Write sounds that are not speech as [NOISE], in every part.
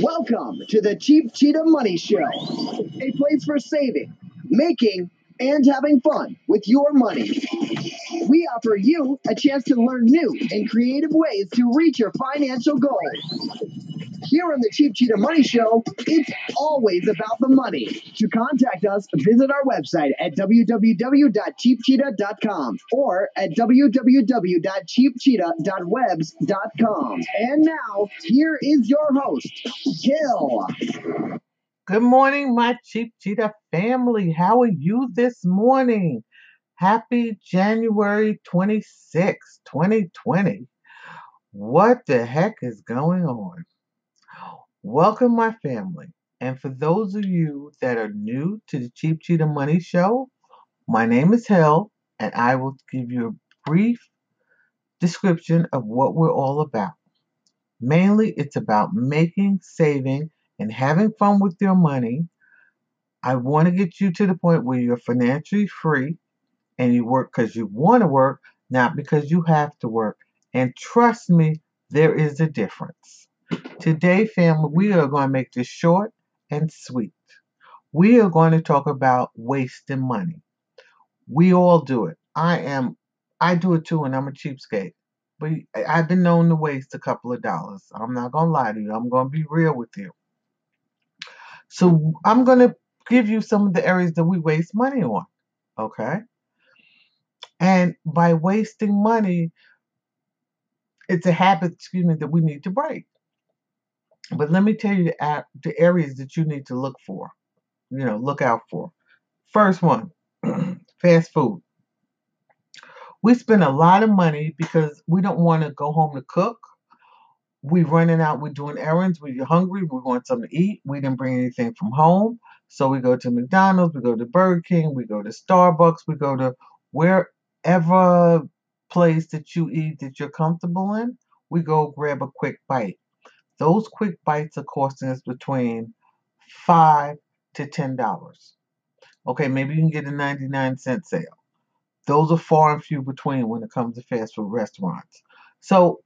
Welcome to the Cheap Cheetah Money Show, a place for saving, making, and having fun with your money. We offer you a chance to learn new and creative ways to reach your financial goals. Here on the Cheap Cheetah Money Show, it's always about the money. To contact us, visit our website at www.cheapcheetah.com or at www.cheapcheetah.webs.com. And now, here is your host, Gil. Good morning, my Cheap Cheetah family. How are you this morning? Happy January 26, 2020. What the heck is going on? Welcome, my family. And for those of you that are new to the Cheap Cheetah Money Show, my name is Hill, and I will give you a brief description of what we're all about. Mainly, it's about making, saving, and having fun with your money. I want to get you to the point where you're financially free and you work because you want to work, not because you have to work. And trust me, there is a difference. Today, family, we are going to make this short and sweet. We are going to talk about wasting money. We all do it. I am, I do it too, and I'm a cheapskate. But I've been known to waste a couple of dollars. I'm not going to lie to you. I'm going to be real with you. So I'm going to give you some of the areas that we waste money on. Okay? And by wasting money, it's a habit, excuse me, that we need to break. But let me tell you the, areas that you need to look for, you know, look out for. First one, [CLEARS THROAT] fast food. We spend a lot of money because we don't want to go home to cook. We're running out, we're doing errands, we're hungry, we want something to eat. We didn't bring anything from home. So we go to McDonald's, we go to Burger King, we go to Starbucks, we go to wherever place that you eat that you're comfortable in. We go grab a quick bite. Those quick bites are costing us between five to ten dollars. Okay, maybe you can get a 99 cent sale. Those are far and few between when it comes to fast food restaurants. So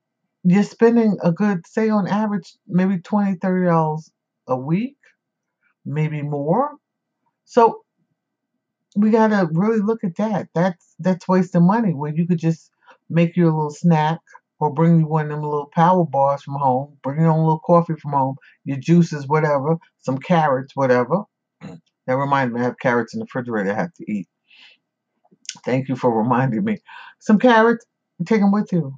you're spending a good, say on average, maybe 20 $30 a week, maybe more. So we gotta really look at that. That's that's wasting money where you could just make your little snack or bring you one of them little power bars from home, bring your own little coffee from home, your juices, whatever, some carrots, whatever. Mm. That reminds me, I have carrots in the refrigerator I have to eat. Thank you for reminding me. Some carrots, take them with you.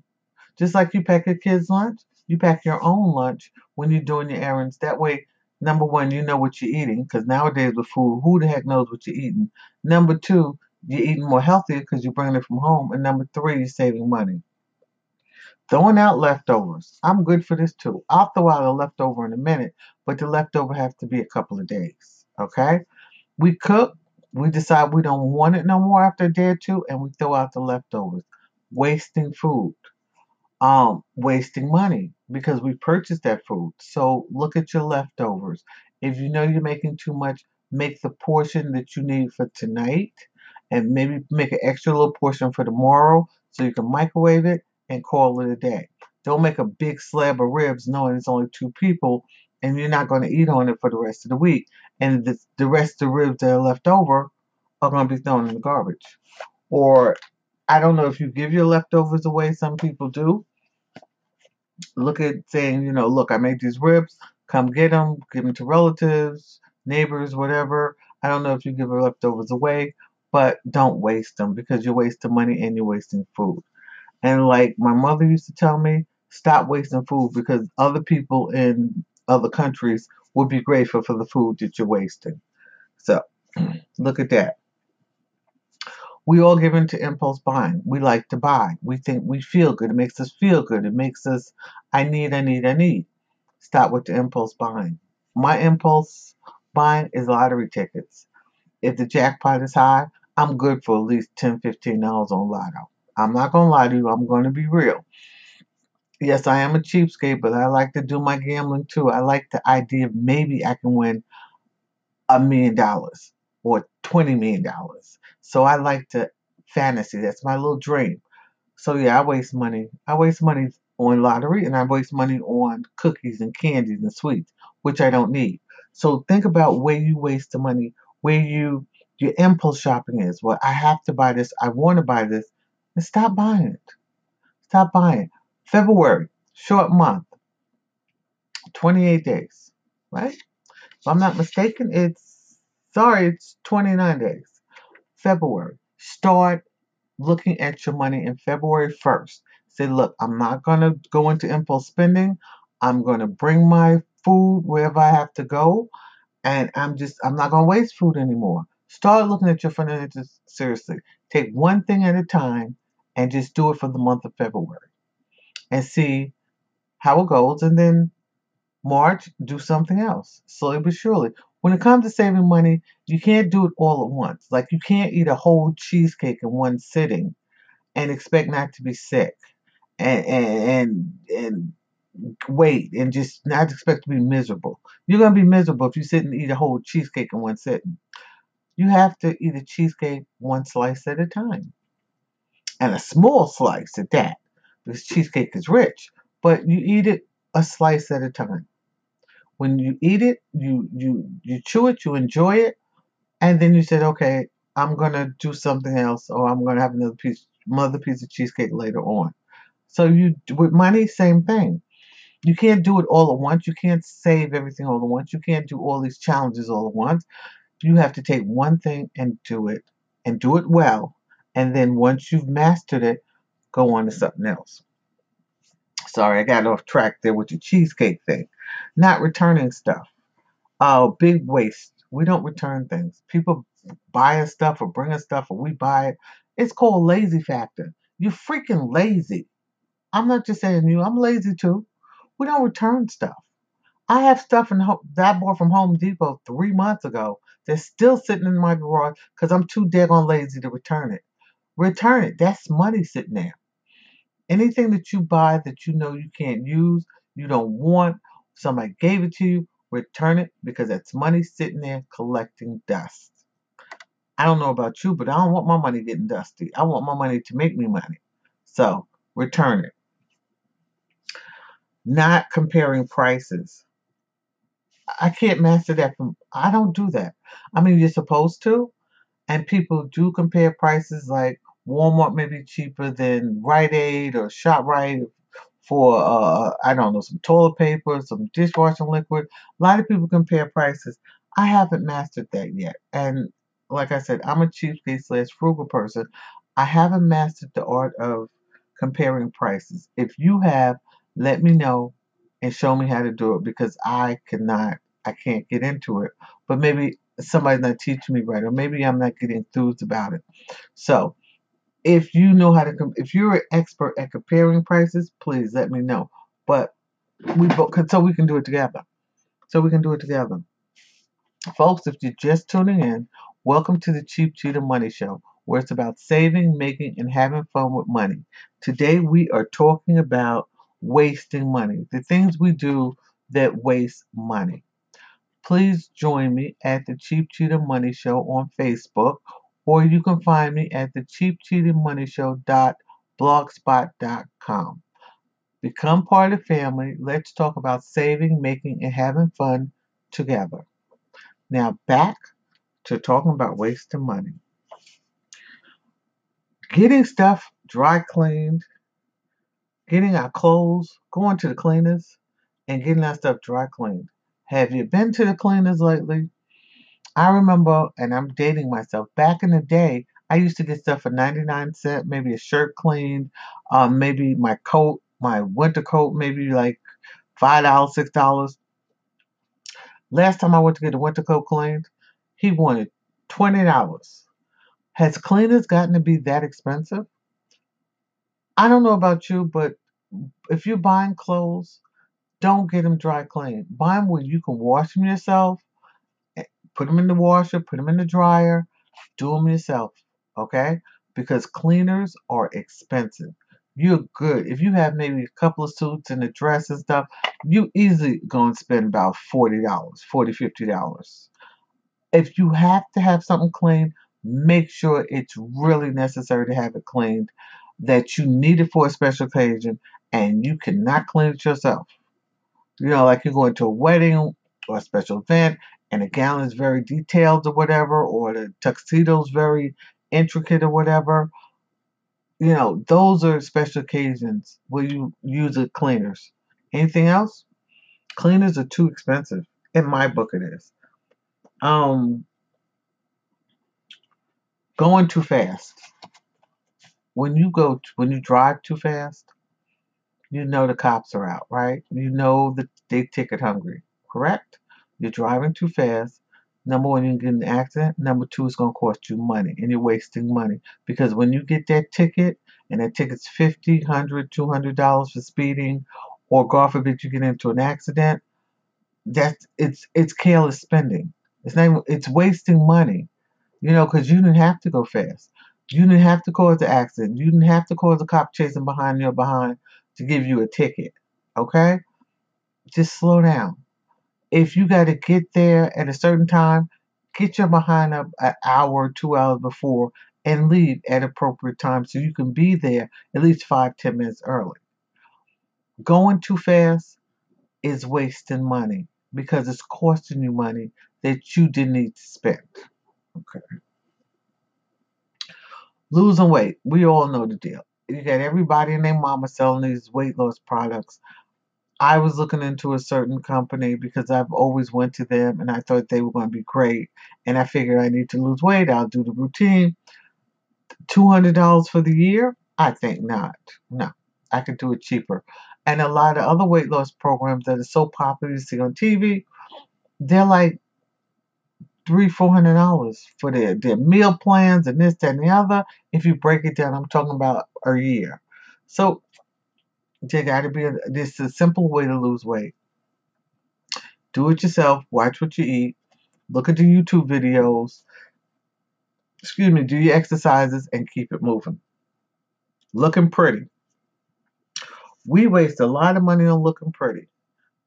Just like you pack your kids' lunch, you pack your own lunch when you're doing your errands. That way, number one, you know what you're eating, because nowadays with food, who the heck knows what you're eating? Number two, you're eating more healthier because you're bringing it from home. And number three, you're saving money. Throwing out leftovers. I'm good for this too. I'll throw out a leftover in a minute, but the leftover has to be a couple of days. Okay? We cook, we decide we don't want it no more after a day or two, and we throw out the leftovers. Wasting food. Um, wasting money because we purchased that food. So look at your leftovers. If you know you're making too much, make the portion that you need for tonight and maybe make an extra little portion for tomorrow so you can microwave it and call it a day. Don't make a big slab of ribs knowing it's only two people and you're not going to eat on it for the rest of the week. And the, the rest of the ribs that are left over are going to be thrown in the garbage. Or I don't know if you give your leftovers away, some people do. Look at saying, you know, look, I made these ribs, come get them, give them to relatives, neighbors, whatever. I don't know if you give your leftovers away, but don't waste them because you're wasting money and you're wasting food. And like my mother used to tell me, stop wasting food because other people in other countries would be grateful for the food that you're wasting. So [CLEARS THROAT] look at that. We all give into impulse buying. We like to buy. We think we feel good. It makes us feel good. It makes us, I need, I need, I need. Stop with the impulse buying. My impulse buying is lottery tickets. If the jackpot is high, I'm good for at least $10, $15 on lotto. I'm not going to lie to you. I'm going to be real. Yes, I am a cheapskate, but I like to do my gambling too. I like the idea of maybe I can win a million dollars or $20 million. So I like to fantasy. That's my little dream. So yeah, I waste money. I waste money on lottery and I waste money on cookies and candies and sweets, which I don't need. So think about where you waste the money, where you your impulse shopping is. Well, I have to buy this, I want to buy this, and stop buying it. Stop buying. February, short month, 28 days, right? If I'm not mistaken, it's sorry, it's 29 days. February. Start looking at your money in February 1st. Say, look, I'm not going to go into impulse spending. I'm going to bring my food wherever I have to go. And I'm just, I'm not going to waste food anymore. Start looking at your finances seriously. Take one thing at a time and just do it for the month of February and see how it goes. And then March, do something else slowly but surely. When it comes to saving money, you can't do it all at once. Like you can't eat a whole cheesecake in one sitting and expect not to be sick and and and, and wait and just not expect to be miserable. You're gonna be miserable if you sit and eat a whole cheesecake in one sitting. You have to eat a cheesecake one slice at a time. And a small slice at that. Because cheesecake is rich. But you eat it a slice at a time. When you eat it, you you you chew it, you enjoy it, and then you said, okay, I'm gonna do something else, or I'm gonna have another piece another piece of cheesecake later on. So you with money, same thing. You can't do it all at once. You can't save everything all at once. You can't do all these challenges all at once. You have to take one thing and do it and do it well. And then once you've mastered it, go on to something else. Sorry, I got off track there with the cheesecake thing. Not returning stuff. Oh, big waste. We don't return things. People buy us stuff or bring us stuff or we buy it. It's called lazy factor. You're freaking lazy. I'm not just saying you, I'm lazy too. We don't return stuff. I have stuff in that I bought from Home Depot three months ago that's still sitting in my garage because I'm too daggone lazy to return it. Return it. That's money sitting there. Anything that you buy that you know you can't use, you don't want, somebody gave it to you, return it because that's money sitting there collecting dust. I don't know about you, but I don't want my money getting dusty. I want my money to make me money. So return it. Not comparing prices. I can't master that from I don't do that. I mean you're supposed to, and people do compare prices like Walmart may be cheaper than Rite Aid or ShopRite for uh, I don't know some toilet paper, some dishwashing liquid. A lot of people compare prices. I haven't mastered that yet, and like I said, I'm a cheapskate slash frugal person. I haven't mastered the art of comparing prices. If you have, let me know and show me how to do it because I cannot, I can't get into it. But maybe somebody's not teaching me right, or maybe I'm not getting enthused about it. So if you know how to, if you're an expert at comparing prices, please let me know. But we both, so we can do it together. So we can do it together. Folks, if you're just tuning in, welcome to the Cheap Cheetah Money Show, where it's about saving, making, and having fun with money. Today we are talking about wasting money, the things we do that waste money. Please join me at the Cheap Cheetah Money Show on Facebook or you can find me at the cheapcheetahmoneyshow.blogspot.com. Become part of the family. Let's talk about saving, making, and having fun together. Now back to talking about wasting money. Getting stuff dry cleaned, getting our clothes, going to the cleaners, and getting our stuff dry cleaned. Have you been to the cleaners lately? I remember, and I'm dating myself, back in the day, I used to get stuff for 99 cents, maybe a shirt cleaned, um, maybe my coat, my winter coat, maybe like $5, $6. Last time I went to get a winter coat cleaned, he wanted $20. Has cleaners gotten to be that expensive? I don't know about you, but if you're buying clothes, don't get them dry cleaned. Buy them where you can wash them yourself Put them in the washer, put them in the dryer, do them yourself, okay? Because cleaners are expensive. You're good. If you have maybe a couple of suits and a dress and stuff, you easily going to spend about $40, $40, $50. If you have to have something cleaned, make sure it's really necessary to have it cleaned, that you need it for a special occasion, and you cannot clean it yourself. You know, like you're going to a wedding or a special event and the gown is very detailed or whatever, or the tuxedo's very intricate or whatever. You know, those are special occasions where you use the cleaners. Anything else? Cleaners are too expensive. In my book, it is. Um, going too fast. When you go, when you drive too fast, you know the cops are out, right? You know that they ticket hungry, correct? You're driving too fast. Number one, you can get an accident. Number two, it's going to cost you money and you're wasting money. Because when you get that ticket and that ticket's $50, $100, $200 for speeding, or God forbid you get into an accident, that's it's it's careless spending. It's not even, it's wasting money, you know, because you didn't have to go fast. You didn't have to cause the accident. You didn't have to cause a cop chasing behind you or behind to give you a ticket. Okay? Just slow down if you got to get there at a certain time, get your behind up an hour or two hours before and leave at appropriate time so you can be there at least five, ten minutes early. Going too fast is wasting money because it's costing you money that you didn't need to spend. Okay. Losing weight. We all know the deal. You got everybody and their mama selling these weight loss products I was looking into a certain company because I've always went to them and I thought they were going to be great. And I figured I need to lose weight. I'll do the routine. $200 for the year? I think not. No, I could do it cheaper. And a lot of other weight loss programs that are so popular you see on TV, they're like three, four hundred dollars for their, their meal plans and this, that, and the other. If you break it down, I'm talking about a year. So to be this is a simple way to lose weight. Do it yourself. Watch what you eat. Look at the YouTube videos. Excuse me. Do your exercises and keep it moving. Looking pretty. We waste a lot of money on looking pretty.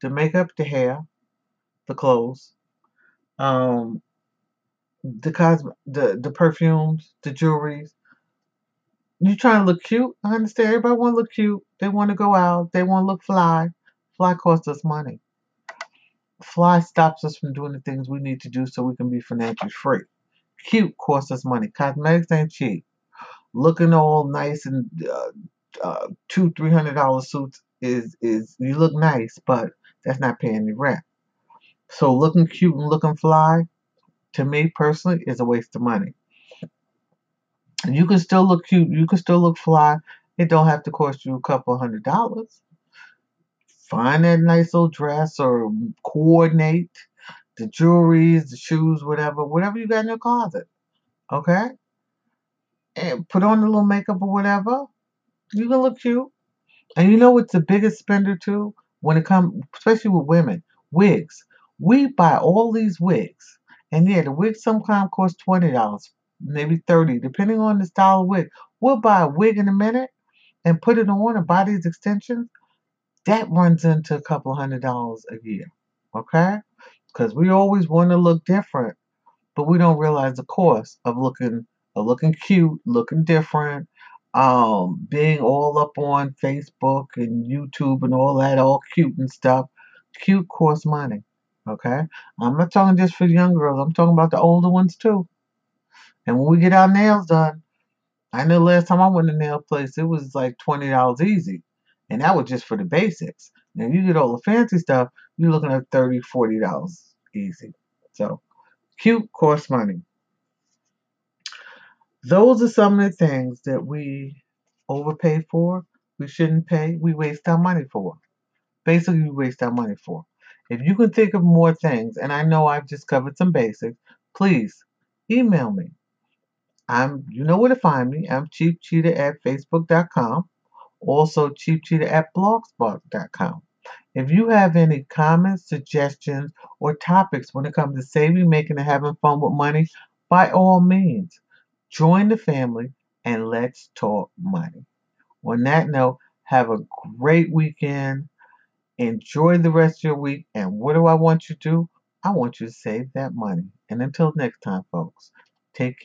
The makeup, the hair, the clothes, um, the cosme, the the perfumes, the jewelries, you trying to look cute. I understand everybody want to look cute. They want to go out. They want to look fly. Fly costs us money. Fly stops us from doing the things we need to do so we can be financially free. Cute costs us money. Cosmetics ain't cheap. Looking all nice and uh, uh, two, three hundred dollar suits is is you look nice, but that's not paying your rent. So looking cute and looking fly, to me personally, is a waste of money. You can still look cute. You can still look fly. It don't have to cost you a couple hundred dollars. Find that nice little dress or coordinate the jewelries, the shoes, whatever, whatever you got in your closet. Okay? And put on a little makeup or whatever. You can look cute. And you know what's the biggest spender too? When it comes, especially with women, wigs. We buy all these wigs. And yeah, the wig sometimes cost $20 maybe 30, depending on the style of wig. We'll buy a wig in a minute and put it on and buy these extensions. That runs into a couple hundred dollars a year. Okay? Because we always want to look different, but we don't realize the cost of looking of looking cute, looking different, um, being all up on Facebook and YouTube and all that, all cute and stuff. Cute costs money. Okay? I'm not talking just for young girls, I'm talking about the older ones too. And when we get our nails done, I know last time I went to nail place, it was like twenty dollars easy, and that was just for the basics. Now you get all the fancy stuff, you're looking at thirty, forty dollars easy. So cute costs money. Those are some of the things that we overpay for, we shouldn't pay, we waste our money for. Basically, we waste our money for. If you can think of more things, and I know I've just covered some basics, please email me I'm you know where to find me. I'm Cheap Cheetah at Facebook.com. Also Cheap Cheetah at Blogspot.com. If you have any comments, suggestions, or topics when it comes to saving, making, and having fun with money, by all means, join the family and let's talk money. On that note, have a great weekend. Enjoy the rest of your week. And what do I want you to do? I want you to save that money. And until next time, folks, take care.